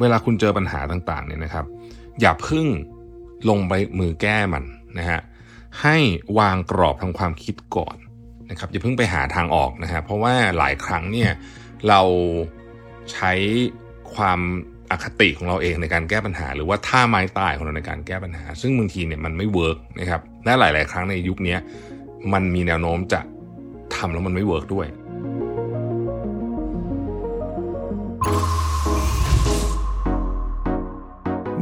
เวลาคุณเจอปัญหาต่างๆเนี่ยนะครับ อย่าพึ่งลงไปมือแก้มันนะฮะให้วางกรอบทางความคิดก่อนนะครับอย่าเพิ่งไปหาทางออกนะฮะเพราะว่าหลายครั้งเนี่ยเราใช้ความอคติของเราเองในการแก้ปัญหา หรือว่าท่าไม้ตายของเราในการแก้ปัญหา ซึ่งบางทีเนี่ยมันไม่เวิร์กนะครับและหลาย ๆ ครั้งในยุคนี้มันมีแนวโน้มจะทำแล้วมันไม่เวิร์กด้วย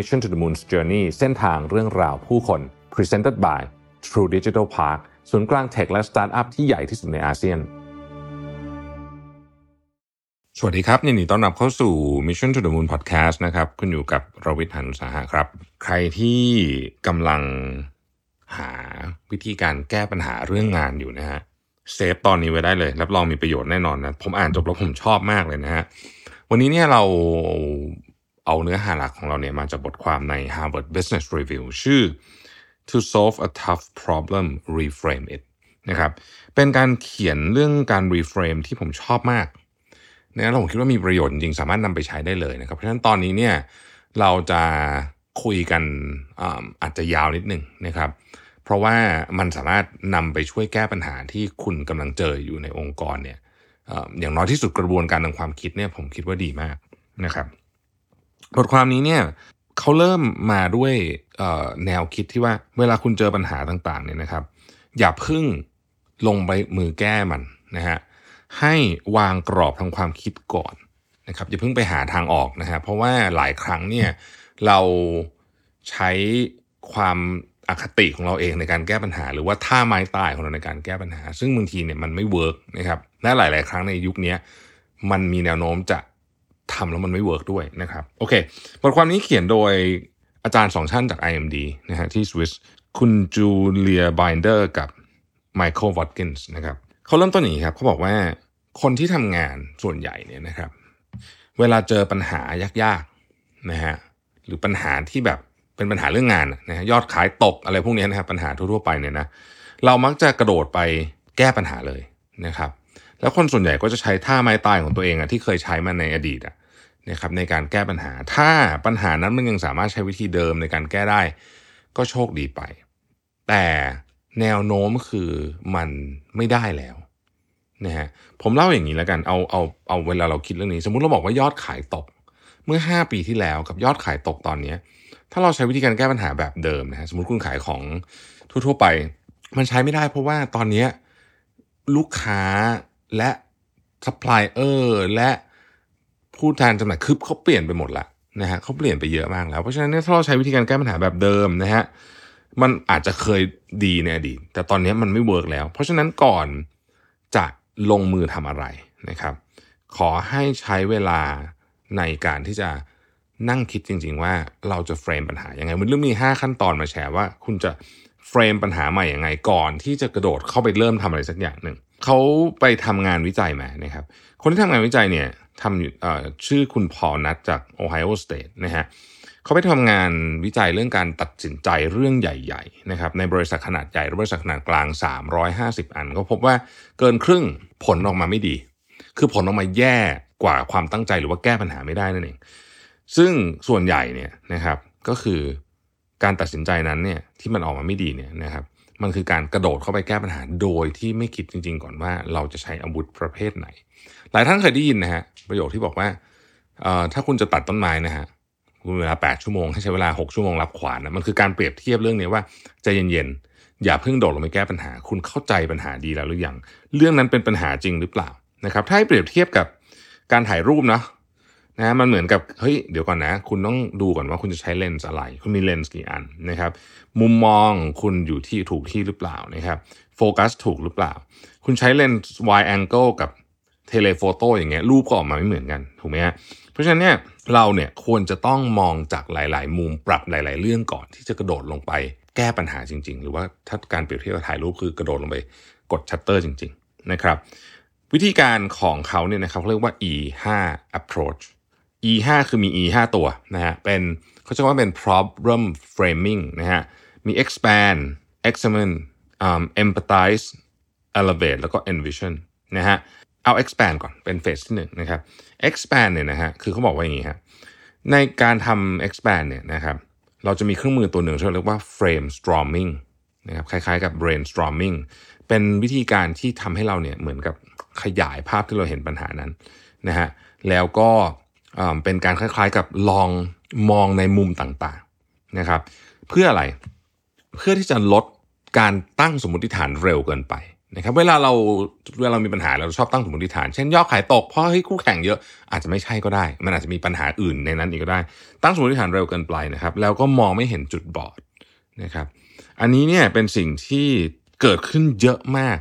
Mission to the Moon's Journey เส้นทางเรื่องราวผู้คน Presented by True Digital Park ศูนย์กลางเทคและสตาร์ทอัพที่ใหญ่ที่สุดในอาเซียน สวัสดีครับยินดีต้อนรับเข้าสู่ Mission to the Moon Podcast นะครับ คุณอยู่กับรวิทย์หันุสาหะครับ ใครที่กำลังหาวิธีการแก้ปัญหาเรื่องงานอยู่นะฮะเซฟตอนนี้ไว้ได้เลย รับรองมีประโยชน์แน่นอนนะ ผมอ่านจบแล้วผมชอบมากเลยนะฮะ วันนี้เนี่ยเรา เอาเนื้อหาหลักของเราเนี่ยมาจากบทความใน Harvard Business Review ชื่อ to solve a tough problem reframe it นะครับ เป็นการเขียนเรื่องการ reframe ที่ผมชอบมากนะเราผมคิดว่ามีประโยชน์จริงสามารถนำไปใช้ได้เลยนะครับ เพราะฉะนั้นตอนนี้เนี่ยเราจะคุยกันอาจจะยาวนิดหนึ่งนะครับ เพราะว่ามันสามารถนำไปช่วยแก้ปัญหาที่คุณกำลังเจออยู่ในองค์กรเนี่ยอย่างน้อยที่สุดกระบวนการทางความคิดเนี่ยผมคิดว่าดีมากนะครับ บทความนี้เนี่ยเขาเริ่มมาด้วยแนวคิดที่ว่าเวลาคุณเจอปัญหาต่างๆเนี่ยนะครับ อย่าพึ่งลงไปมือแก้มันนะฮะให้วางกรอบทางความคิดก่อนนะครับอย่าเพิ่งไปหาทางออกนะฮะเพราะว่าหลายครั้งเนี่ยเราใช้ความอคติของเราเองในการแก้ปัญหา หรือว่าท่าไม้ตายของเราในการแก้ปัญหา ซึ่งบางทีเนี่ยมันไม่เวิร์กนะครับและหลาย ๆ ครั้งในยุคนี้มันมีแนวโน้มจะ ทำแล้วมันไม่เวิร์กด้วยนะครับโอเคบทความนี้เขียนโดยอาจารย์สองท่านจาก IMD นะฮะที่สวิสคุณ Julia Binder กับ Michael Watkins นะครับเขาเริ่มต้นอย่างนี้ครับเขาบอกว่าคนที่ทำงานส่วนใหญ่เนี่ยนะครับเวลาเจอปัญหายากๆนะฮะหรือปัญหาที่แบบเป็นปัญหาเรื่องงานนะฮะยอดขายตกอะไรพวกนี้นะครับปัญหาทั่วๆไปเนี่ยนะเรามักจะกระโดดไปแก้ปัญหาเลยนะครับ แล้วคนส่วนใหญ่ก็จะใช้ท่าไม้ตายของตัวเองอะที่เคยใช้มาในอดีตอะ นะครับในการแก้ปัญหา ถ้าปัญหานั้นมันยังสามารถใช้วิธีเดิมในการแก้ได้ ก็โชคดีไป แต่แนวโน้มคือมันไม่ได้แล้วนะฮะผมเล่าอย่างนี้แล้วกันเอาเอาเอาเวลาเราคิดเรื่องนี้ สมมุติเราบอกว่ายอดขายตก เมื่อ 5 ปีที่แล้วกับยอดขายตกตอนนี้ ถ้าเราใช้วิธีการแก้ปัญหาแบบเดิมนะฮะสมมติคุณขายของทั่วๆไป มันใช้ไม่ได้เพราะว่าตอนนี้ลูกค้าและซัพพลายเออร์และ ผู้แทนจำหน่ายคือเขาเปลี่ยนไปหมดละนะฮะเขาเปลี่ยนไปเยอะมากแล้ว เพราะฉะนั้นถ้าเราใช้วิธีการแก้ปัญหาแบบเดิมนะฮะมันอาจจะเคยดีในอดีตแต่ตอนนี้มันไม่เวิร์กแล้ว เพราะฉะนั้นก่อนจะลงมือทำอะไรนะครับ ขอให้ใช้เวลาในการที่จะนั่งคิดจริง ๆ ว่าเราจะ frame ปัญหายังไงมันเรื่องมี 5 ขั้นตอนมาแชร์ว่า คุณจะ frame ปัญหาใหม่ยังไงก่อนที่จะกระโดดเข้าไปเริ่มทำอะไรสักอย่างหนึ่ง เขาไปทำงานวิจัยมานะครับ คนที่ทำงานวิจัยเนี่ยทำอยู่ชื่อคุณ Paul Nutt จาก Ohio State นะฮะเขาไปทำงานวิจัยเรื่องการตัดสินใจเรื่องใหญ่ๆนะครับในบริษัทขนาดใหญ่ และบริษัทขนาดกลาง 350 อันก็พบว่าเกินครึ่งผลออกมาไม่ดี คือผลออกมาแย่กว่าความตั้งใจหรือว่าแก้ปัญหาไม่ได้นั่นเอง ซึ่งส่วนใหญ่เนี่ยนะครับก็คือการตัดสินใจนั้นเนี่ยที่มันออกมาไม่ดีเนี่ยนะครับ มันคือการกระโดดเข้าไปแก้ปัญหาโดยที่ไม่คิดจริง ๆ ก่อนว่าเราจะใช้อาวุธประเภทไหน หลายท่านเคยได้ยินนะฮะประโยคที่บอกว่าถ้าคุณจะตัดต้นไม้นะฮะคุณเวลา 8 ชั่วโมงให้ใช้เวลา 6 ชั่วโมงรับขวานนะมันคือการเปรียบเทียบเรื่องนี้ว่าใจเย็นๆอย่าเพิ่งโดดลงไปแก้ปัญหา คุณเข้าใจปัญหาดีแล้วหรือยังเรื่องนั้นเป็นปัญหาจริงหรือเปล่านะครับถ้าให้เปรียบเทียบกับการถ่ายรูปเนาะ นะมันเหมือนกับเฮ้ยเดี๋ยวก่อนนะ คุณต้องดูก่อนว่าคุณจะใช้เลนส์อะไร คุณมีเลนส์กี่อันนะครับ มุมมองคุณอยู่ที่ถูกที่หรือเปล่านะครับโฟกัสถูกหรือเปล่า คุณใช้เลนส์ wide angle กับ telephoto อย่างเงี้ยรูปก็ออกมาไม่เหมือนกันถูกไหมฮะเพราะฉะนั้นเนี่ยเราเนี่ยควรจะต้องมองจากหลาย ๆ มุมปรับหลาย ๆ เรื่องก่อนที่จะกระโดดลงไปแก้ปัญหาจริง ๆ หรือว่าถ้าการเปรียบเทียบกับถ่ายรูปคือกระโดดลงไปกดชัตเตอร์จริง ๆ นะครับ วิธีการของเขาเนี่ยนะครับเขาเรียกว่า E5 approach E5 คือมี E5 ตัวนะฮะเป็นเขาจะว่าเป็น problem framing นะฮะมี expand examine um, empathize elevate แล้วก็ envision นะฮะเอา expand ก่อนเป็นเฟสที่หนึ่งนะครับ expand เนี่ยนะฮะคือเขาบอกว่าอย่างนี้ครับในการทำ expand เนี่ยนะครับเราจะมีเครื่องมือตัวหนึ่งที่เรียกว่า frame storming นะครับคล้ายๆกับ brainstorming เป็นวิธีการที่ทำให้เราเนี่ยเหมือนกับขยายภาพที่เราเห็นปัญหานั้นนะฮะแล้วก็ เป็นการคล้ายๆกับลองมองในมุมต่างๆนะครับ เพื่ออะไรเพื่อที่จะลดการตั้งสมมติฐานเร็วเกินไปนะครับเวลาเราเวลาเรามีปัญหาเราชอบตั้งสมมติฐาน เช่นยอดขายตกเพราะเฮ้คู่แข่งเยอะอาจจะไม่ใช่ก็ได้ มันอาจจะมีปัญหาอื่นในนั้นอีกก็ได้ ตั้งสมมติฐานเร็วเกินไปนะครับ แล้วก็มองไม่เห็นจุดบอดนะครับ อันนี้เนี่ยเป็นสิ่งที่เกิดขึ้นเยอะมาก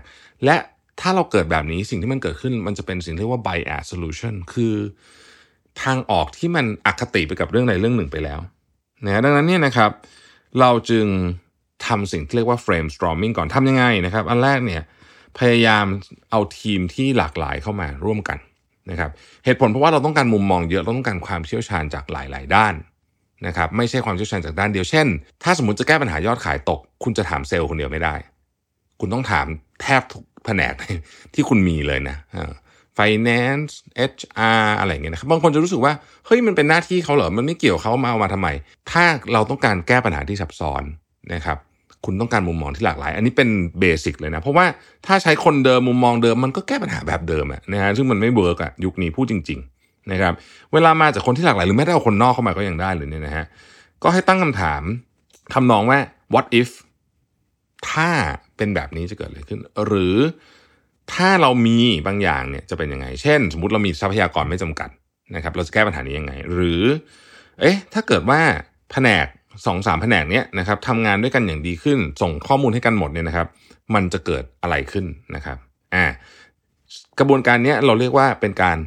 และถ้าเราเกิดแบบนี้สิ่งที่มันเกิดขึ้นมันจะเป็นสิ่งที่เรียกว่า bias solution คือ ทางออกที่มันอคติไปกับเรื่องใดเรื่องหนึ่งไปแล้วนะดังนั้นเนี่ยนะครับ เราจึงทำสิ่งที่เรียกว่า frame storming ก่อนทำยังไงนะครับ อันแรกเนี่ยพยายามเอาทีมที่หลากหลายเข้ามาร่วมกันนะครับ เหตุผลเพราะว่าเราต้องการมุมมองเยอะเราต้องการความเชี่ยวชาญจากหลาย ๆ ด้านนะครับไม่ใช่ความเชี่ยวชาญจากด้านเดียวเช่น ถ้าสมมติจะแก้ปัญหายอดขายตก คุณจะถามเซลล์คนเดียวไม่ได้ คุณต้องถามแทบทุกแผนกที่คุณมีเลยนะ finance HR อะไรเงี้ยนะครับบางคนจะรู้สึกว่าเฮ้ยมันเป็นหน้าที่เขาเหรอมันไม่เกี่ยวเขามาเอามาทำไม ถ้าเราต้องการแก้ปัญหาที่ซับซ้อนนะครับคุณต้องการมุมมองที่หลากหลาย อันนี้เป็น basic เลยนะ เพราะว่าถ้าใช้คนเดิมมุมมองเดิมมันก็แก้ปัญหาแบบเดิมอะนะฮะซึ่งมันไม่ work อะยุคนี้พูดจริงๆนะครับเวลามาจากคนที่หลากหลายหรือแม้แต่เอาคนนอกเข้ามาก็ยังได้เลยเนี่ยนะฮะก็ให้ตั้งคำถามทำนองว่า what if ถ้าเป็นแบบนี้จะเกิดอะไรขึ้น หรือ ถ้าเรามีบางอย่างเนี่ยจะเป็นยังไง เช่น สมมติเรามีทรัพยากรไม่จำกัดนะครับ เราจะแก้ปัญหานี้ยังไง หรือ เอ๊ะ ถ้าเกิดว่าแผนกสองสามแผนกเนี้ยนะครับทำงานด้วยกันอย่างดีขึ้น ส่งข้อมูลให้กันหมดเนี่ยนะครับ มันจะเกิดอะไรขึ้นนะครับ อ่ากระบวนการเนี้ยเราเรียกว่าเป็นการ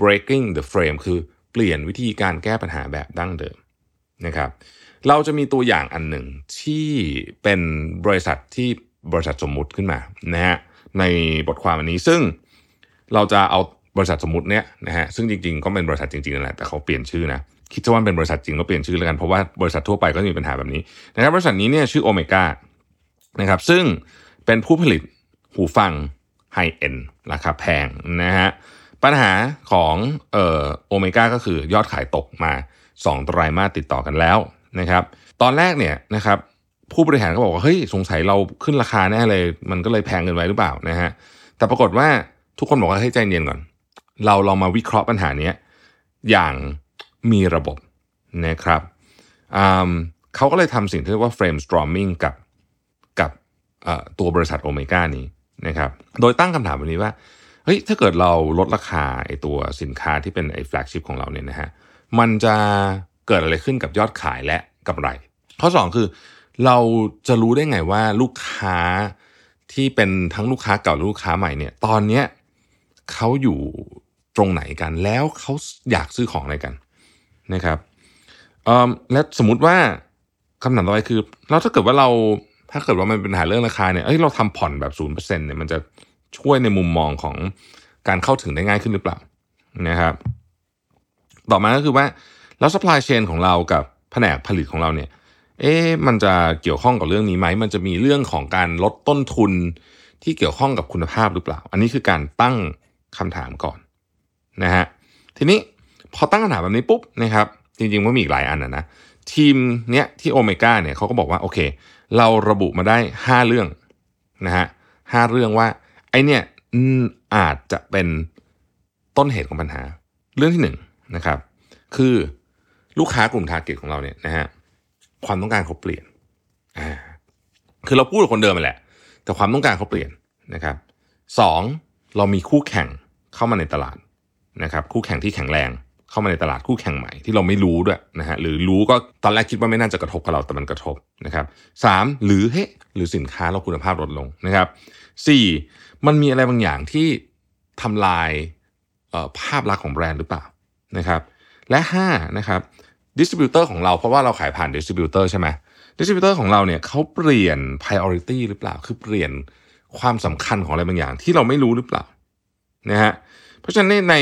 breaking the frame คือเปลี่ยนวิธีการแก้ปัญหาแบบดั้งเดิมนะครับ เราจะมีตัวอย่างอันหนึ่งที่เป็นบริษัทที่บริษัทสมมุติขึ้นมานะฮะ ในบทความอันนี้ ซึ่งเราจะเอาบริษัทสมมติเนี้ยนะฮะซึ่งจริงๆก็เป็นบริษัทจริงๆนั่นแหละแต่เขาเปลี่ยนชื่อนะคิดว่าเป็นบริษัทจริงก็เปลี่ยนชื่อแล้วกันเพราะว่าบริษัททั่วไปก็มีปัญหาแบบนี้นะครับบริษัทนี้เนี่ยชื่อโอเมก้านะครับซึ่งเป็นผู้ผลิตหูฟังไฮเอ็นราคาแพงนะฮะปัญหาของเอ่อโอเมก้าก็คือยอดขายตกมา 2 ไตรามาสติดต่อกันแล้วนะครับตอนแรกเนี่ยนะครับ ผู้บริหารก็บอกว่าเฮ้ยสงสัยเราขึ้นราคาแน่เลย มันก็เลยแพงเกินไปหรือเปล่านะฮะแต่ปรากฏว่าทุกคนบอกว่าให้ใจเย็นก่อน เราลองมาวิเคราะห์ปัญหานี้อย่างมีระบบนะครับเขาก็เลยทำสิ่งที่เรียกว่า frame storming กับกับตัวบริษัทโอเมก้านี้นะครับโดยตั้งคำถามแบบนี้ว่าเฮ้ยถ้าเกิดเราลดราคาไอตัวสินค้าที่เป็นไอแฟลกชิพของเราเนี่ยนะฮะมันจะเกิดอะไรขึ้นกับยอดขายและกำไร ข้อสองคือ เราจะรู้ได้ไงว่าลูกค้าที่เป็นทั้งลูกค้าเก่าและลูกค้าใหม่เนี่ยตอนเนี้ยเขาอยู่ตรงไหนกัน แล้วเขาอยากซื้อของอะไรกันนะครับและสมมติว่าคำถามต่อไปคือแล้วถ้าเกิดว่าเราถ้าเกิดว่ามันเป็นปัญหาเรื่องราคาเนี่ยเอ้ยเราทำผ่อนแบบศูนย์เปอร์เซ็นเนี่ยมันจะช่วยในมุมมองของการเข้าถึงได้ง่ายขึ้นหรือเปล่านะครับ ต่อมาก็คือว่าแล้ว supply chain ของเรากับแผนกผลิตของเราเนี่ย เอ๊ะมันจะเกี่ยวข้องกับเรื่องนี้ไหม มันจะมีเรื่องของการลดต้นทุนที่เกี่ยวข้องกับคุณภาพหรือเปล่า อันนี้คือการตั้งคำถามก่อนนะฮะ ทีนี้พอตั้งคำถามแบบนี้ปุ๊บนะครับ จริงๆว่ามีอีกหลายอันนะนะ ทีมเนี้ยที่โอเมก้าเนี่ยเขาก็บอกว่าโอเค เราระบุมาได้ 5 เรื่องนะฮะห้าเรื่องว่าไอเนี่ยอาจจะเป็นต้นเหตุของปัญหา เรื่องที่1นนะครับคือลูกค้ากลุ่ม target ของเราเนี่ยนะฮะ ความต้องการเขาเปลี่ยนอ่าคือเราพูดกับคนเดิมไปแหละ แต่ความต้องการเขาเปลี่ยนนะครับสองเรามีคู่แข่งเข้ามาในตลาดนะครับ คู่แข่งที่แข็งแรงเข้ามาในตลาดคู่แข่งใหม่ที่เราไม่รู้ด้วยนะฮะหรือรู้ก็ตอนแรกคิดว่าไม่น่าจะกระทบกับเราแต่มันกระทบนะครับสามหรือเฮ้หรือสินค้าเราคุณภาพลดลงนะครับสี่มันมีอะไรบางอย่างที่ทำลายภาพลักษณ์ของแบรนด์หรือเปล่านะครับ และ5นะครับ distributor ของเราเพราะว่าเราขายผ่าน distributor ใช่ไหม distributor ของเราเนี่ยเขาเปลี่ยน priority หรือเปล่าคือเปลี่ยนความสำคัญของอะไรบางอย่างที่เราไม่รู้หรือเปล่านะฮะเพราะฉะนั้นในใน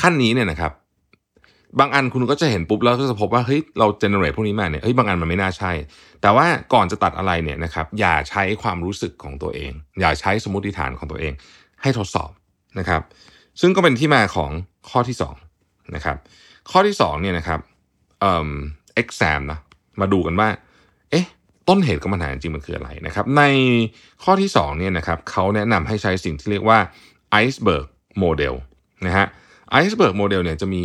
ขั้นนี้เนี่ยนะครับ บางอันคุณก็จะเห็นปุ๊บแล้วก็จะพบว่าเฮ้ยเราเจเนเรตพวกนี้มาเนี่ยเฮ้ยบางอันมันไม่น่าใช่ แต่ว่าก่อนจะตัดอะไรเนี่ยนะครับ อย่าใช้ความรู้สึกของตัวเอง อย่าใช้สมมติฐานของตัวเอง ให้ทดสอบนะครับ ซึ่งก็เป็นที่มาของข้อที่2นะครับข้อที่2เนี่ยนะครับ เอ่อ exam นะมาดูกันว่า เอ๊ะ ต้นเหตุของปัญหาจริงมันคืออะไรนะครับ ในข้อที่2เนี่ยนะครับเขาแนะนำให้ใช้สิ่งที่เรียกว่า iceberg model นะฮะ iceberg model เนี่ยจะมี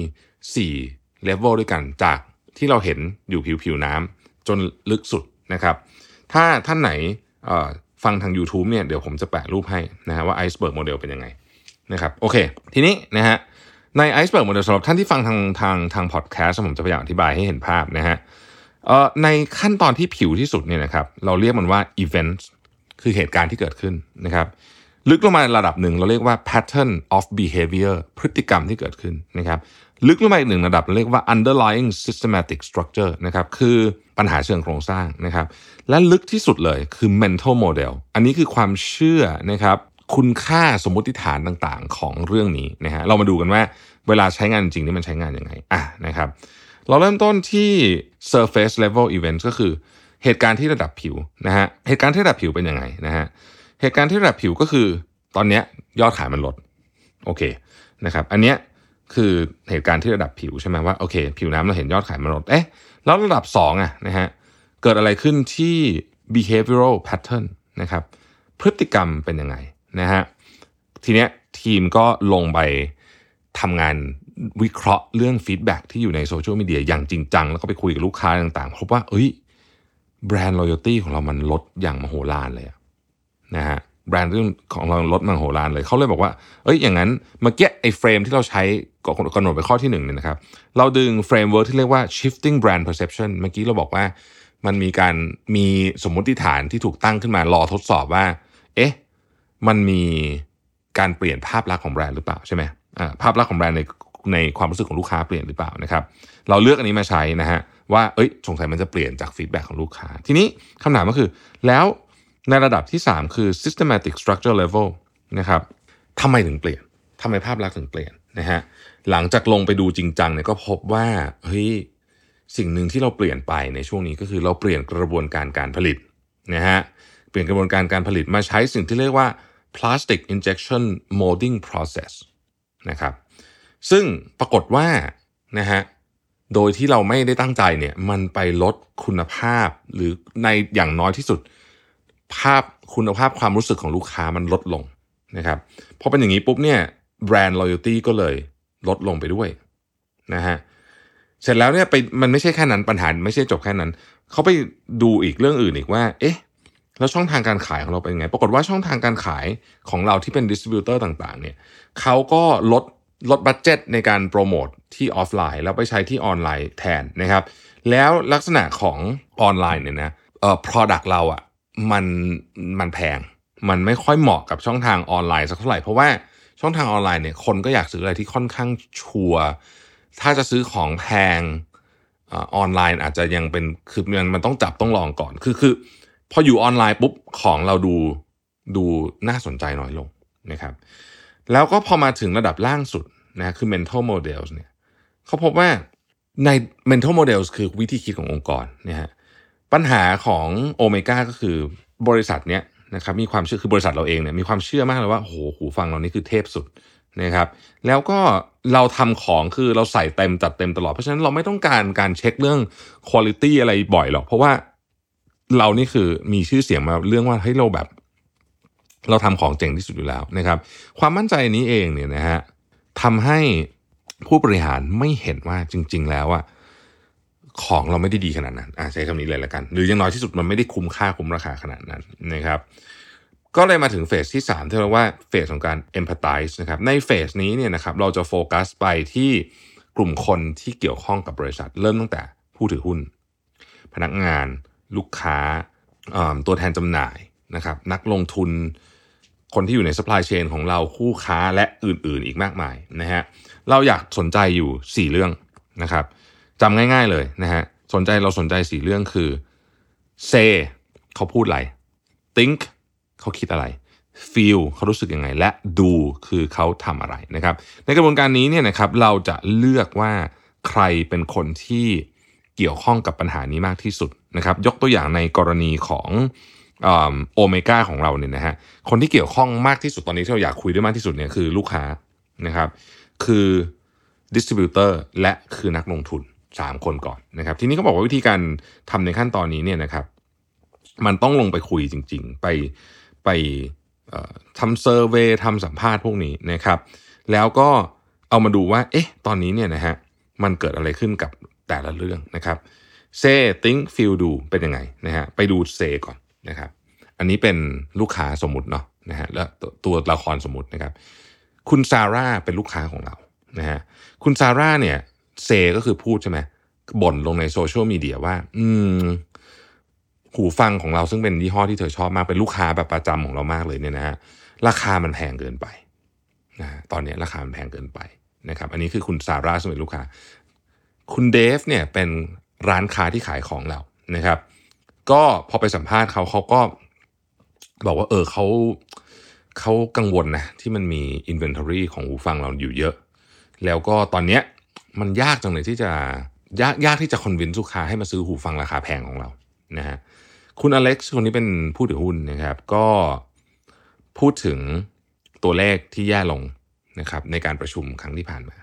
4 level ด้วยกันจากที่เราเห็นอยู่ผิวผิวน้ำจนลึกสุดนะครับ ถ้าท่านไหนฟังทาง YouTube เนี่ยเดี๋ยวผมจะแปะรูปให้นะฮะว่า iceberg model เป็นยังไงนะครับโอเค ทีนี้นะฮะ ใน iceberg model สำหรับท่านที่ฟังทางทางทางพอดแคสต์ผมจะพยายามอธิบายให้เห็นภาพนะฮะในขั้นตอนที่ผิวที่สุดเนี่ยนะครับเราเรียกมันว่า event คือเหตุการณ์ที่เกิดขึ้นนะครับลึกลงมาระดับหนึ่งเราเรียกว่า pattern of behavior พฤติกรรมที่เกิดขึ้นนะครับลึกลงมาอีกหนึ่งระดับเราเรียกว่า underlying systematic structure นะครับคือปัญหาเชิงโครงสร้างนะครับและลึกที่สุดเลยคือ mental model อันนี้คือความเชื่อนะครับ คุณค่าสมมติฐานต่างๆ ของเรื่องนี้นะฮะเรามาดูกันว่าเวลาใช้งานจริงนี่มันใช้งานยังไงอะนะครับเราเริ่มต้นที่ surface level events ก็คือเหตุการณ์ที่ระดับผิวนะฮะเหตุการณ์ที่ระดับผิวเป็นยังไงนะฮะเหตุการณ์ที่ระดับผิวก็คือ ตอนนี้ยอดขายมันลดโอเคนะครับอันเนี้ยคือเหตุการณ์ที่ระดับผิวใช่ไหมว่าโอเค ผิวน้ำเราเห็นยอดขายมันลดเอ๊ะแล้วระดับ2อะนะฮะเกิดอะไรขึ้นที่ behavioral pattern นะครับพฤติกรรมเป็นยังไง นะฮะทีเนี้ยทีมก็ลงไปทำงานวิเคราะห์เรื่อง feedback ที่อยู่ในโซเชียลมีเดียอย่างจริงจัง แล้วก็ไปคุยกับลูกค้าต่างๆพบว่า เอ้ยแบรนด์ loyalty ของเรามันลดอย่างมโหฬารเลยนะฮะ brand loyalty ของเราลดมโหฬารเลยเขาเลยบอกว่า เอ้ยอย่างนั้นเมื่อกี้ไอ้ frame ที่เราใช้กำหนดไปข้อที่หนึ่งเนี่ยนะครับ เราดึง framework ที่เรียกว่า shifting brand perception เมื่อกี้เราบอกว่ามันมีการมีสมมติฐานที่ถูกตั้งขึ้นมา รอทดสอบว่า เอ๊ะ มันมีการเปลี่ยนภาพลักษณ์ของแบรนด์หรือเปล่าใช่ไหมภาพลักษณ์ของแบรนด์ในในความรู้สึกของลูกค้าเปลี่ยนหรือเปล่านะครับ เราเลือกอันนี้มาใช้นะฮะว่าเอ้ยสงสัยมันจะเปลี่ยนจากฟีดแบ็ของลูกค้า ทีนี้คำถามก็คือ แล้วในระดับที่ 3 คือ systematic structure level นะครับทำไมถึงเปลี่ยนทำไมภาพลักษณ์ถึงเปลี่ยนนะฮะหลังจากลงไปดูจริงจังเนี่ยก็พบว่าเฮ้ยสิ่งหนึ่งที่เราเปลี่ยนไปในช่วงนี้ก็คือเราเปลี่ยนกระบวนการการผลิตนะฮะเปลี่ยนกระบวนการการผลิตมาใช้สิ่งที่เรียกว่า plastic injection molding process นะครับ ซึ่งปรากฏว่านะฮะโดยที่เราไม่ได้ตั้งใจเนี่ยมันไปลดคุณภาพหรือในอย่างน้อยที่สุด ภาพคุณภาพความรู้สึกของลูกค้ามันลดลงนะครับพอเป็นอย่างนี้ปุ๊บเนี่ยแบรนด์ loyalty ก็เลยลดลงไปด้วยนะฮะเสร็จแล้วเนี่ยไปมันไม่ใช่แค่นั้นปัญหาไม่ใช่จบแค่นั้น เขาไปดูอีกเรื่องอื่นอีกว่า เอ๊ะ แล้วช่องทางการขายของเราเป็นไง ปรากฏว่าช่องทางการขายของเราที่เป็น distributor ต่างๆ เนี่ยเขาก็ลดลด budget ในการโปรโมทที่ออฟไลน์ แล้วไปใช้ที่ออนไลน์แทนนะครับ แล้วลักษณะของออนไลน์เนี่ยนะเอ่อ product เราอะ่ะมันมันแพง มันไม่ค่อยเหมาะกับช่องทางออนไลน์สักเท่าไหร่ เพราะว่าช่องทางออนไลน์เนี่ยคนก็อยากซื้ออะไรที่ค่อนข้างชัวร์ถ้าจะซื้อของแพงออนไลน์อาจจะยังเป็นคือมันมันต้องจับต้องลองก่อน คือคือ พออยู่ออนไลน์ปุ๊บของเราดูดูน่าสนใจน้อยลงนะครับ แล้วก็พอมาถึงระดับล่างสุดนะคือ mental models เนี่ยเขาพบว่าใน mental models คือวิธีคิดขององค์กรนี่ยฮะปัญหาของโอเมก้าก็คือบริษัทเนี้ยนะครับมีความเชื่อคือบริษัทเราเองเนี่ยมีความเชื่อมากเลยว่าโหหูฟังเรานี่คือเทพสุดนะครับแล้วก็เราทำของคือเราใส่เต็มจัดเต็มตลอด เพราะฉะนั้นเราไม่ต้องการการเช็คเรื่องคุณภาพอะไรบ่อยหรอก เพราะว่า เรานี่คือมีชื่อเสียงมาเรื่องว่าให้เราแบบ เราทำของเจ๋งที่สุดอยู่แล้วนะครับ ความมั่นใจนี้เองเนี่ยนะฮะทำให้ผู้บริหารไม่เห็นว่าจริง ๆ แล้วอะของเราไม่ได้ดีขนาดนั้นใช้คำนี้เลยละกัน หรือยังน้อยที่สุดมันไม่ได้คุ้มค่าคุ้มราคาขนาดนั้นนะครับ ก็เลยมาถึงเฟสที่ 3 ที่เรียกว่าเฟสของการ empathize นะครับ ในเฟสนี้เนี่ยนะครับเราจะโฟกัสไปที่กลุ่มคนที่เกี่ยวข้องกับบริษัท เริ่มตั้งแต่ผู้ถือหุ้น พนักงาน ลูกค้าตัวแทนจำหน่ายนะครับนักลงทุนคนที่อยู่ใน supply chain ของเราคู่ค้าและอื่นๆ อีกมากมายนะฮะเราอยากสนใจอยู่ 4 เรื่องนะครับจำง่ายๆเลยนะฮะสนใจเราสนใจ 4 เรื่องคือ say เขาพูดอะไร think เขาคิดอะไร feel เขารู้สึกยังไง และ do คือเขาทำอะไรนะครับ ในกระบวนการนี้เนี่ยนะครับเราจะเลือกว่าใครเป็นคนที่ เกี่ยวข้องกับปัญหานี้มากที่สุดนะครับยกตัวอย่างในกรณีของโอเมก้าของเราเนี่ยนะฮะคนที่เกี่ยวข้องมากที่สุดตอนนี้ที่เราอยากคุยด้วยมากที่สุดเนี่ยคือลูกค้านะครับคือ distributor และคือนักลงทุน 3 คนก่อนนะครับทีนี้เขาบอกว่าวิธีการทำในขั้นตอนนี้เนี่ยนะครับมันต้องลงไปคุยจริง ๆ ไปไปทำ survey ทำสัมภาษณ์พวกนี้นะครับ แล้วก็เอามาดูว่า เอ๊ะ ตอนนี้เนี่ยนะฮะ มันเกิดอะไรขึ้นกับ แต่ละเรื่องนะครับ say think feel do เป็นยังไงนะฮะไปดู say ก่อนนะครับ อันนี้เป็นลูกค้าสมมติเนาะนะฮะแล้วตัวละครสมมตินะครับ คุณซาร่าเป็นลูกค้าของเรานะฮะคุณซาร่าเนี่ยเซก็คือพูดใช่ไหมบ่นลงในโซเชียลมีเดียว่า อืมหูฟังของเราซึ่งเป็นยี่ห้อที่เธอชอบมาก เป็นลูกค้าแบบประจำของเรามากเลยเนี่ยนะฮะราคามันแพงเกินไปนะตอนนี้ราคามันแพงเกินไปนะครับ อันนี้คือคุณซาร่าซึ่งเป็นลูกค้า คุณเดฟเนี่ยเป็นร้านค้าที่ขายของเรานะครับ ก็พอไปสัมภาษณ์เขาเขาก็บอกว่าเออเขาเขากังวลนะที่มันมี inventory ของหูฟังเราอยู่เยอะ แล้วก็ตอนเนี้ยมันยากจังเลยที่จะยากยากที่จะ convince ลูกค้าให้มาซื้อหูฟังราคาแพงของเรานะฮะคุณอเล็กซ์คนนี้เป็นผู้ถือหุ้นนะครับ ก็พูดถึงตัวเลขที่แย่ลงนะครับในการประชุมครั้งที่ผ่านมา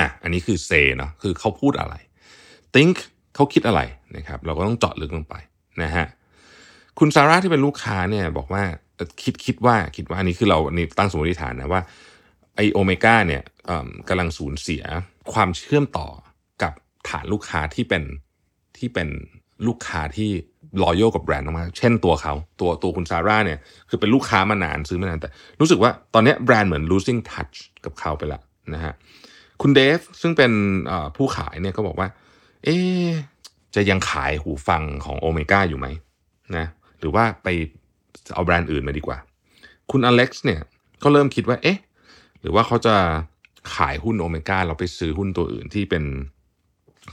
อะอันนี้คือเซเนาะคือเขาพูดอะไร think เขาคิดอะไรนะครับ เราก็ต้องเจาะลึกลงไปนะฮะคุณซาร่าที่เป็นลูกค้าเนี่ยบอกว่าคิดคิดว่าคิดว่าอันนี้คือเรานี่ตั้งสมมติฐานนะว่าไอโอเมก้าเนี่ยกำลังสูญเสียความเชื่อมต่อกับฐานลูกค้าที่เป็นที่เป็นลูกค้าที่รอยัลกับแบรนด์มากเช่นตัวเขาตัวตัวคุณซาร่าเนี่ยคือเป็นลูกค้ามานานซื้อมานานแต่ รู้สึกว่าตอนนี้แบรนด์เหมือน losing touch กับเขาไปแล้วนะฮะ คุณเดฟซึ่งเป็นผู้ขายเนี่ยก็บอกว่า เอ๊จะยังขายหูฟังของโอเมก้าอยู่ไหมนะหรือว่าไปเอาแบรนด์อื่นมาดีกว่า คุณอเล็กซ์เนี่ยก็เริ่มคิดว่าเอ๊ะหรือว่าเขาจะขายหุ้นโอเมก้าเราไปซื้อหุ้นตัวอื่นที่เป็น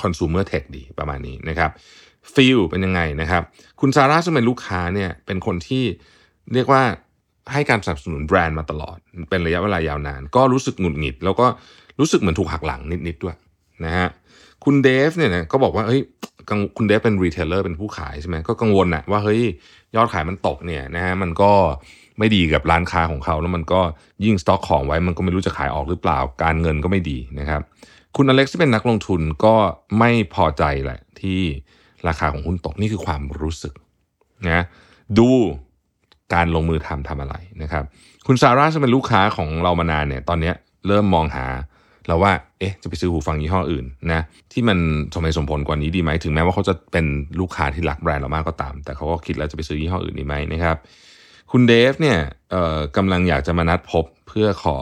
คอน sumer tech ดีประมาณนี้นะครับ feel เป็นยังไงนะครับ คุณซาร่าซึ่งเป็นลูกค้าเนี่ยเป็นคนที่เรียกว่าให้การสนับสนุนแบรนด์มาตลอด เป็นระยะเวลายาวนาน ก็รู้สึกหงุดหงิด แล้วก็ รู้สึกเหมือนถูกหักหลังนิดๆด้วยนะฮะคุณเดฟเนี่ยนะก็บอกว่าเฮ้ยคุณเดฟเป็น retailer เป็นผู้ขายใช่ไหมก็กังวลนะว่าเฮ้ยยอดขายมันตกเนี่ยนะฮะมันก็ไม่ดีกับร้านค้าของเขา แล้วมันก็ยิ่งสต็อกของไว้มันก็ไม่รู้จะขายออกหรือเปล่าการเงินก็ไม่ดีนะครับ คุณอเล็กซ์ที่เป็นนักลงทุนก็ไม่พอใจแหละที่ราคาของหุ้นตกนี่คือความรู้สึกนะดูการลงมือทำทำอะไรนะครับ คุณซาร่าซึ่งเป็นลูกค้าของเรามานานเนี่ย ตอนนี้เริ่มมองหา แล้วว่าเอ๊ะจะไปซื้อหูฟังยี่ห้ออื่นนะที่มันสมัยสมผลกว่านี้ดีไหมถึงแม้ว่าเขาจะเป็นลูกค้าที่รักแบรนด์เรามากก็ตาม แต่เขาก็คิดแล้วจะไปซื้อยี่ห้ออื่นดีไหมนะครับคุณเดฟเนี่ยกำลังอยากจะมานัดพบเพื่อขอ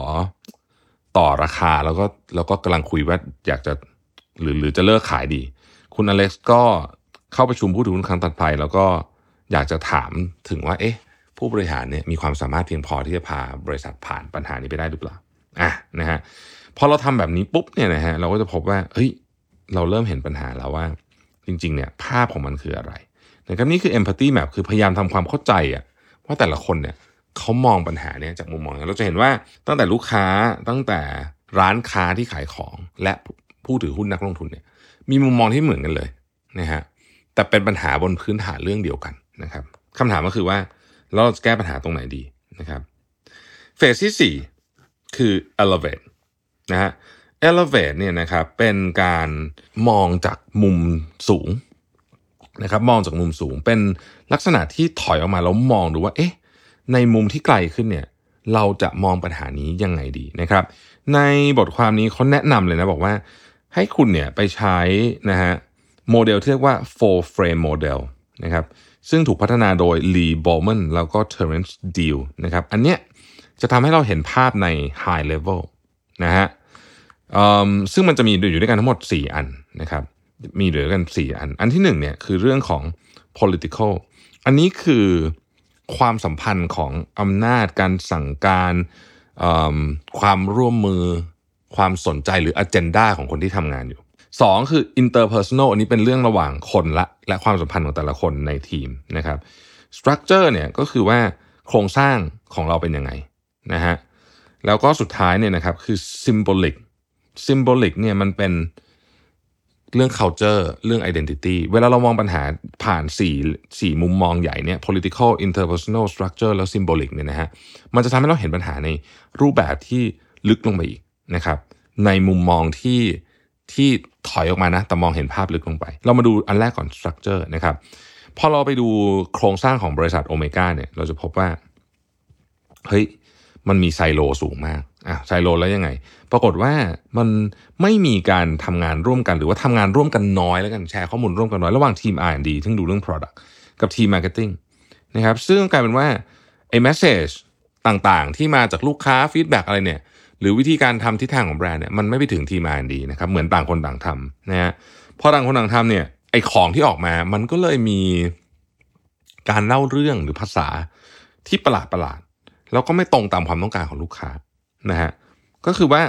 ต่อราคาแล้วก็แล้วก็กำลังคุยว่าอยากจะหรือหรือจะเลิกขายดี คุณอเล็กซ์ก็เข้าประชุมผู้ถือหุ้นครั้งตัดไปแล้วก็อยากจะถามถึงว่าเอ๊ะผู้บริหารเนี่ยมีความสามารถเพียงพอที่จะพาบริษัทผ่านปัญหานี้ไปได้หรือเปล่า อะนะฮะพอเราทำแบบนี้ปุ๊บเนี่ยนะฮะเราก็จะพบว่าเฮ้ยเราเริ่มเห็นปัญหาแล้วว่า จริง ๆ เนี่ย ภาพของมันคืออะไรนะครับนี่คือ empathy map คือพยายามทำความเข้าใจอะว่าแต่ละคนเนี่ยเขามองปัญหาเนี่ยจากมุมมองเราจะเห็นว่าตั้งแต่ลูกค้าตั้งแต่ร้านค้าที่ขายของและผู้ถือหุ้นนักลงทุนเนี่ย มีมุมมองที่เหมือนกันเลยนะฮะแต่เป็นปัญหาบนพื้นฐานเรื่องเดียวกันนะครับคำถามก็คือว่าเราจะแก้ปัญหาตรงไหนดีนะครับเฟสที่4 คือ elevate นะฮะ elevate เนี่ยนะครับเป็นการมองจากมุมสูงนะครับมองจากมุมสูงเป็นลักษณะที่ถอยออกมาแล้วมองดูว่าเอ๊ะในมุมที่ไกลขึ้นเนี่ยเราจะมองปัญหานี้ยังไงดีนะครับ ในบทความนี้เขาแนะนำเลยนะบอกว่าให้คุณเนี่ยไปใช้นะฮะโมเดลที่เรียกว่า four frame model นะครับซึ่งถูกพัฒนาโดย Lee Bowman แล้วก็ Terence Deal นะครับอันเนี้ย จะทำให้เราเห็นภาพใน high level นะฮะซึ่งมันจะมีอยู่ด้วยกันทั้งหมด 4 อันนะครับ มีเหลือกัน 4 อัน อันที่1เนี่ยคือเรื่องของ political อันนี้คือความสัมพันธ์ของอำนาจการสั่งการความร่วมมือ ความสนใจหรือ agenda ของคนที่ทำงานอยู่สองคือ interpersonal อันนี้เป็นเรื่องระหว่างคนละ และความสัมพันธ์ของแต่ละคนในทีมนะครับ structure เนี่ยก็คือว่าโครงสร้างของเราเป็นยังไง นะฮะแล้วก็สุดท้ายเนี่ยนะครับคือ symbolic symbolic เนี่ยมันเป็นเรื่อง culture เรื่อง identity เวลาเรามองปัญหาผ่าน4 4มุมมองใหญ่เนี่ย political interpersonal structure แล้ว symbolic เนี่ยนะฮะมันจะทำให้เราเห็นปัญหาในรูปแบบที่ลึกลงไปอีกนะครับในมุมมองที่ที่ถอยออกมานะ แต่มองเห็นภาพลึกลงไป เรามาดูอันแรกก่อน structure นะครับพอเราไปดูโครงสร้างของบริษัทโอเมก้าเนี่ยเราจะพบว่า เฮ้ย มันมีไซโลสูงมากอะไซโลแล้วยังไง ปรากฏว่ามันไม่มีการทำงานร่วมกันหรือว่าทำงานร่วมกันน้อยแล้วกันแชร์ข้อมูลร่วมกันน้อยระหว่างทีม R&D ที่ดูเรื่อง Product กับทีม Marketing นะครับซึ่งกลายเป็นว่าไอ้ message ต่างๆ ที่มาจากลูกค้า feedback อะไรเนี่ยหรือวิธีการทำทิศทางของแบรนด์เนี่ยมันไม่ไปถึงทีม R&D นะครับเหมือนต่างคนต่างทำนะฮะพอต่างคนต่างทำเนี่ยไอ้ของที่ออกมามันก็เลยมีการเล่าเรื่องหรือภาษาที่ประหลาดประหลาด แล้วก็ไม่ตรงตามความต้องการของลูกค้านะฮะก็คือว่า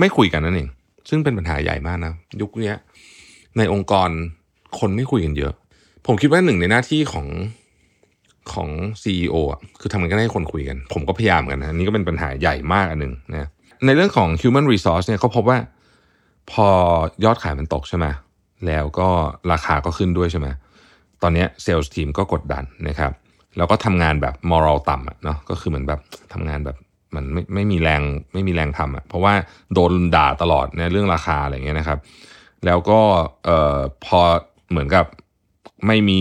ไม่คุยกันนั่นเอง ซึ่งเป็นปัญหาใหญ่มากนะ ยุคนี้ในองค์กรคนไม่คุยกันเยอะ ผมคิดว่าหนึ่งในหน้าที่ของของ CEO อะคือทำงานให้คนคุยกัน ผมก็พยายามกันนะนี่ก็เป็นปัญหาใหญ่มากอันหนึ่งนะในเรื่องของ human resource เนี่ยเขาพบว่า พอยอดขายมันตกใช่ไหมแล้วก็ราคาก็ขึ้นด้วยใช่ไหมตอนนี้ sales team ก็กดดันนะครับ แล้วก็ทำงานแบบมอรัลต่ำเนาะก็คือเหมือนแบบทำงานแบบมันไม่ไม่มีแรงไม่มีแรงทำอ่ะเพราะว่าโดนด่าตลอดในเรื่องราคาอะไรเงี้ยนะครับ แล้วก็เอ่อพอเหมือนกับไม่มี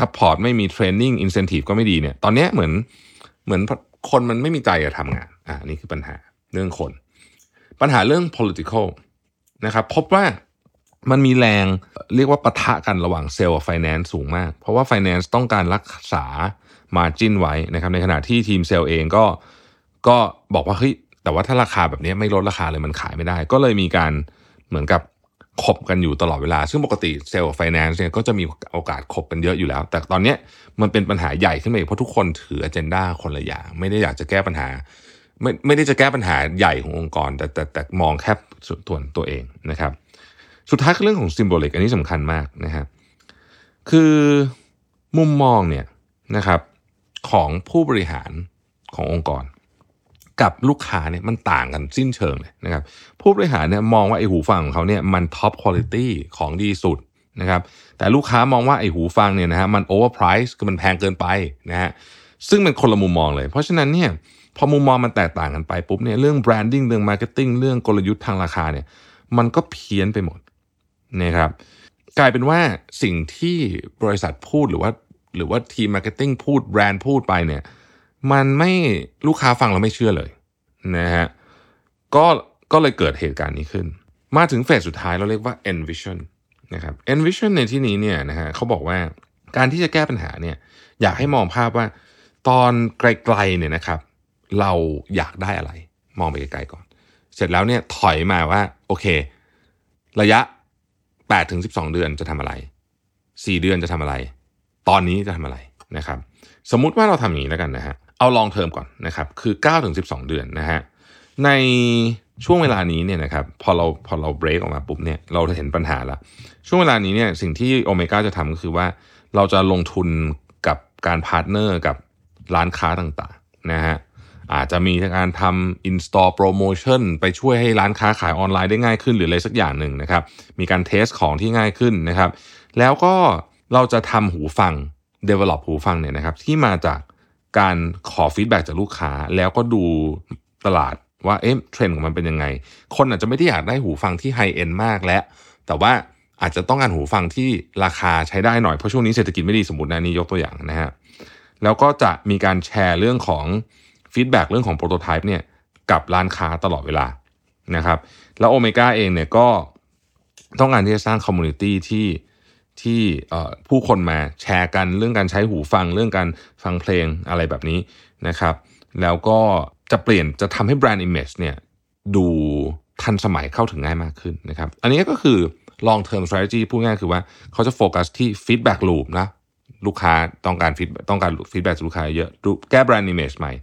ซัพพอร์ตไม่มีเทรนนิ่งอินเซนティブก็ไม่ดีเนี่ยตอนนี้เหมือนเหมือนคนมันไม่มีใจจะทำงานอ่านี่คือปัญหาเรื่องคน ปัญหาเรื่อง political นะครับพบว่า มันมีแรงเรียกว่าปะทะกันระหว่างเซลล์กับไฟแนนซ์สูงมาก เพราะว่าไฟแนนซ์ต้องการรักษา margin ไว้นะครับในขณะที่ทีมเซลล์เองก็ก็บอกว่าเฮ้ยแต่ว่าถ้าราคาแบบนี้ไม่ลดราคาเลยมันขายไม่ได้ ก็เลยมีการเหมือนกับขบกันอยู่ตลอดเวลา ซึ่งปกติ sales finance เนี่ยก็จะมีโอกาสขบกันเยอะอยู่แล้ว แต่ตอนนี้มันเป็นปัญหาใหญ่ขึ้นมาเพราะทุกคนถือ agenda คนละอย่างไม่ได้อยากจะแก้ปัญหา ไม่ไม่ได้จะแก้ปัญหาใหญ่ขององค์กร แต่แต่แต่มองแค่ส่วนตัวเองนะครับ สุดท้ายคือเรื่องของ symbolic อันนี้สำคัญมากนะครับคือมุมมองเนี่ยนะครับของผู้บริหารขององค์กร กับลูกค้าเนี่ยมันต่างกันสิ้นเชิงเลยนะครับผู้บริหารเนี่ยมองว่าไอ้หูฟังของเขาเนี่ยมัน top คุณภาพของดีสุดนะครับแต่ลูกค้ามองว่าไอ้หูฟังเนี่ยนะฮะมัน overprice คือมันแพงเกินไปนะฮะซึ่งเป็นคนละมุมมองเลย เพราะฉะนั้นเนี่ยพอมุมมองมันแตกต่างกันไปปุ๊บเนี่ยเรื่อง branding เรื่อง marketing เรื่องกลยุทธ์ทางราคาเนี่ยมันก็เพี้ยนไปหมด นะครับกลายเป็นว่าสิ่งที่บริษัทพูดหรือว่า หรือว่าทีม marketing พูดแบรนด์พูดไปเนี่ย มันไม่ลูกค้าฟังแล้วไม่เชื่อเลยนะฮะก็ก็เลยเกิดเหตุการณ์นี้ขึ้น มาถึงเฟสสุดท้ายเราเรียกว่า envision นะครับ envision ในที่นี้เนี่ยนะฮะเขาบอกว่าการที่จะแก้ปัญหาเนี่ยอยากให้มองภาพว่าตอนไกลๆเนี่ยนะครับ เราอยากได้อะไร มองไปไกลๆก่อน เสร็จแล้วเนี่ยถอยมาว่า โอเค ระยะ 8ถึง12 เดือนจะทำอะไร 4 เดือนจะทำอะไร ตอนนี้จะทำอะไรนะครับ สมมุติว่าเราทำอย่างนี้แล้วกันนะฮะ เอาลองเทอมก่อนนะครับ คือ9ถึง12 เดือนนะฮะ ในช่วงเวลานี้เนี่ยนะครับพอเราพอเราเบรกออกมาปุ๊บเนี่ยเราจะเห็นปัญหาแล้วช่วงเวลานี้เนี่ยสิ่งที่โอเมก้าจะทำก็คือว่า เราจะลงทุนกับการ partner กับร้านค้าต่างๆนะฮะ อาจจะมีการทำ in-store promotion ไปช่วยให้ร้านค้าขายออนไลน์ได้ง่ายขึ้นหรืออะไรสักอย่างหนึ่งนะครับ มีการ test ของที่ง่ายขึ้นนะครับ แล้วก็เราจะทำหูฟัง develop หูฟังเนี่ยนะครับ ที่มาจากการขอ feedback จากลูกค้า แล้วก็ดูตลาดว่าเอ๊ะเทรนด์ของมันเป็นยังไง คนอาจจะไม่ได้อยากได้หูฟังที่ high-end มากแล้วแต่ว่าอาจจะต้องการหูฟังที่ราคาใช้ได้หน่อย เพราะช่วงนี้เศรษฐกิจไม่ดีสมมตินะนี่ยกตัวอย่างนะฮะแล้วก็จะมีการแชร์เรื่องของ feedback เรื่องของ prototype เนี่ยกับร้านค้าตลอดเวลานะครับ แล้วโอเมก้าเองเนี่ยก็ต้องการที่จะสร้าง community ที่ที่ผู้คนมาแชร์กันเรื่องการใช้หูฟังเรื่องการฟังเพลงอะไรแบบนี้นะครับ แล้วก็จะเปลี่ยนจะทำให้ brand image เนี่ยดูทันสมัยเข้าถึงง่ายมากขึ้นนะครับ อันนี้ก็คือ long term strategy พูดง่ายคือว่าเขาจะโฟกัสที่ feedback loop นะ ลูกค้าต้องการ feed ต้องการ feedback จากลูกค้าเยอะ แก้ brand image ใหม่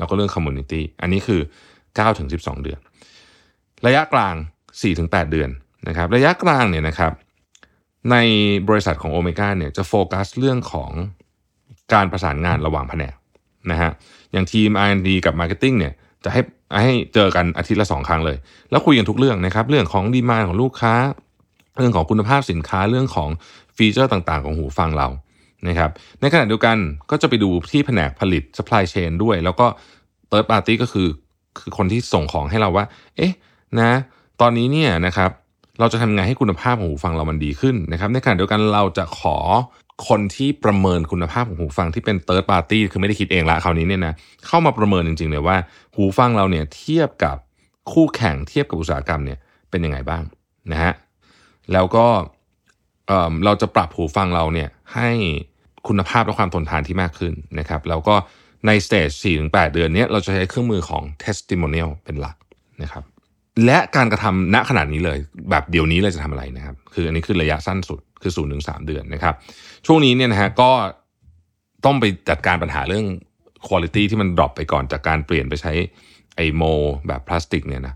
แล้วก็เรื่อง community อันนี้คือ9ถึง12 เดือน ระยะกลาง4-8เดือนนะครับ ระยะกลางเนี่ยนะครับในบริษัทของโอเมก้าเนี่ยจะโฟกัสเรื่องของการประสานงานระหว่างแผนกนะฮะอย่างทีม R&D กับ Marketing เนี่ยจะให้ให้เจอกันอาทิตย์ละสองครั้งเลย แล้วคุยกันทุกเรื่องนะครับ เรื่องของดีมาของลูกค้า เรื่องของคุณภาพสินค้าเรื่องของฟีเจอร์ต่างๆ ของหูฟังเรา นะครับในขณะเดียวกันก็จะไปดูที่แผนกผลิต supply chain ด้วย แล้วก็ third party ก็คือคือคนที่ส่งของให้เราว่า เอ๊ะนะ ตอนนี้เนี่ยนะครับเราจะทำไงให้คุณภาพของหูฟังเรามันดีขึ้นนะครับในขณะเดียวกันเราจะขอคนที่ประเมินคุณภาพของหูฟังที่เป็น third party คือไม่ได้คิดเองละคราวนี้เนี่ยนะเข้ามาประเมินจริงๆเลยว่า หูฟังเราเนี่ยเทียบกับคู่แข่งเทียบกับอุตสาหกรรมเนี่ยเป็นยังไงบ้างนะฮะแล้วก็เราจะปรับหูฟังเราเนี่ยให้ คุณภาพและความทนทานที่มากขึ้นนะครับแล้วก็ใน stage 4-8 เดือนนี้เราจะใช้เครื่องมือของ testimonial เป็นหลักนะครับและการกระทำณขณะนี้เลย แบบเดี๋ยวนี้เลยจะทำอะไรนะครับ คืออันนี้คือระยะสั้นสุดคือ0 ถึง 4 เดือนนะครับ ช่วงนี้เนี่ยนะฮะก็ต้องไปจัดการปัญหาเรื่องคุณภาพที่มัน drop ไปก่อนจากการเปลี่ยนไปใช้ไอ้ mold แบบพลาสติกเนี่ยนะ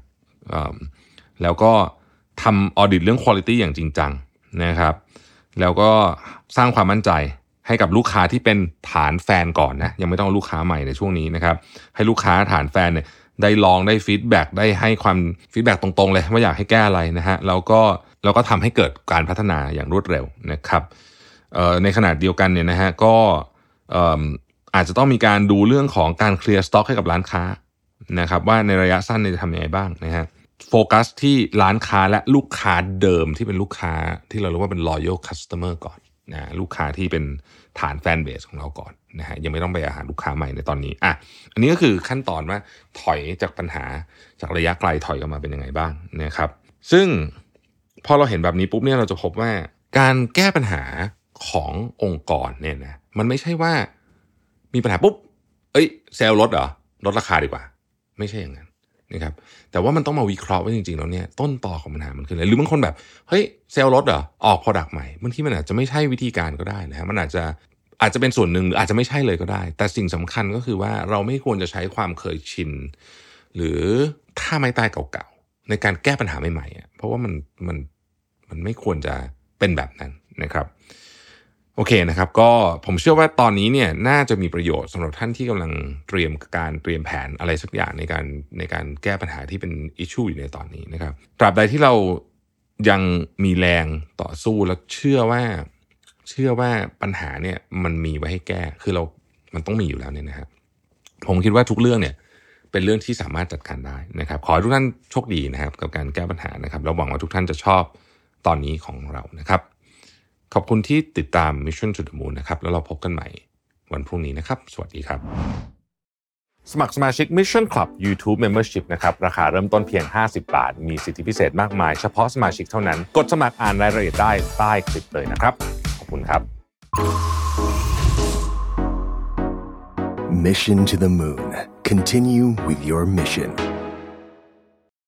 แล้วก็ทำ audit เรื่องคุณภาพอย่างจริงจังนะครับ แล้วก็สร้างความมั่นใจ ให้กับลูกค้าที่เป็นฐานแฟนก่อนนะยังไม่ต้องลูกค้าใหม่ในช่วงนี้นะครับ ให้ลูกค้าฐานแฟนเนี่ยได้ลองได้ feedback ได้ให้ความ feedback ตรงๆ เลยว่าอยากให้แก้อะไรนะฮะแล้วก็เราก็ทำให้เกิดการพัฒนาอย่างรวดเร็วนะครับในขณะเดียวกันเนี่ยนะฮะก็อาจจะต้องมีการดูเรื่องของการเคลียร์สต็อกให้กับร้านค้านะครับว่าในระยะสั้นจะทำยังไงบ้างนะฮะโฟกัสที่ร้านค้าและลูกค้าเดิมที่เป็นลูกค้าที่เราเรียกว่าเป็น loyal customer ก่อน นะลูกค้าที่เป็นฐานแฟนเบสของเราก่อนนะฮะยังไม่ต้องไปอาหารลูกค้าใหม่ในตอนนี้อะอันนี้ก็คือขั้นตอนว่าถอยจากปัญหาจากระยะไกลถอยกลับมาเป็นยังไงบ้างนะครับ ซึ่งพอเราเห็นแบบนี้ปุ๊บเนี่ยเราจะพบว่าการแก้ปัญหาขององค์กรเนี่ยนะมันไม่ใช่ว่ามีปัญหาปุ๊บ เอ้ยเซลล์ลดเหรอลดราคาดีกว่า ไม่ใช่อย่างนั้น นะครับ แต่ว่ามันต้องมาวิเคราะห์ว่าจริงๆแล้วเนี่ยต้นต่อของปัญหามันคืออะไรหรือบางคนแบบเฮ้ยเซลล์ลดเหรอออกพอดักใหม่บางทีมันอาจจะไม่ใช่วิธีการก็ได้นะฮะมันอาจจะอาจจะเป็นส่วนหนึ่งหรืออาจจะไม่ใช่เลยก็ได้ แต่สิ่งสำคัญก็คือว่าเราไม่ควรจะใช้ความเคยชิน หรือท่าไม้ตายเก่าๆ ในการแก้ปัญหาใหม่ๆเพราะว่ามันมันมันไม่ควรจะเป็นแบบนั้นนะครับ โอเคนะครับก็ผมเชื่อว่าตอนนี้เนี่ยน่าจะมีประโยชน์สำหรับท่านที่กำลังเตรียมการเตรียมแผนอะไรสักอย่างในการในการแก้ปัญหาที่เป็นอิชชูอยู่ในตอนนี้นะครับตราบใดที่เรายังมีแรงต่อสู้และเชื่อว่าเชื่อว่าปัญหาเนี่ยมันมีไว้ให้แก้คือเรามันต้องมีอยู่แล้วเนี่ยนะครับผมคิดว่าทุกเรื่องเนี่ยเป็นเรื่องที่สามารถจัดการได้นะครับ ขอให้ทุกท่านโชคดีนะครับ กับการแก้ปัญหานะครับแล้วหวังว่าทุกท่านจะชอบตอนนี้ของเรานะครับ ขอบคุณที่ติดตาม Mission to the Moon นะครับ แล้วเราพบกันใหม่วันพรุ่งนี้นะครับ สวัสดีครับ สมัครสมาชิก Mission Club YouTube Membership นะครับ ราคาเริ่มต้นเพียง 50 บาท มีสิทธิพิเศษมากมาย เฉพาะสมาชิกเท่านั้น กดสมัครอ่านรายละเอียดได้ใต้คลิปเลยนะครับคุณครับ Mission to the Moon Continue with your mission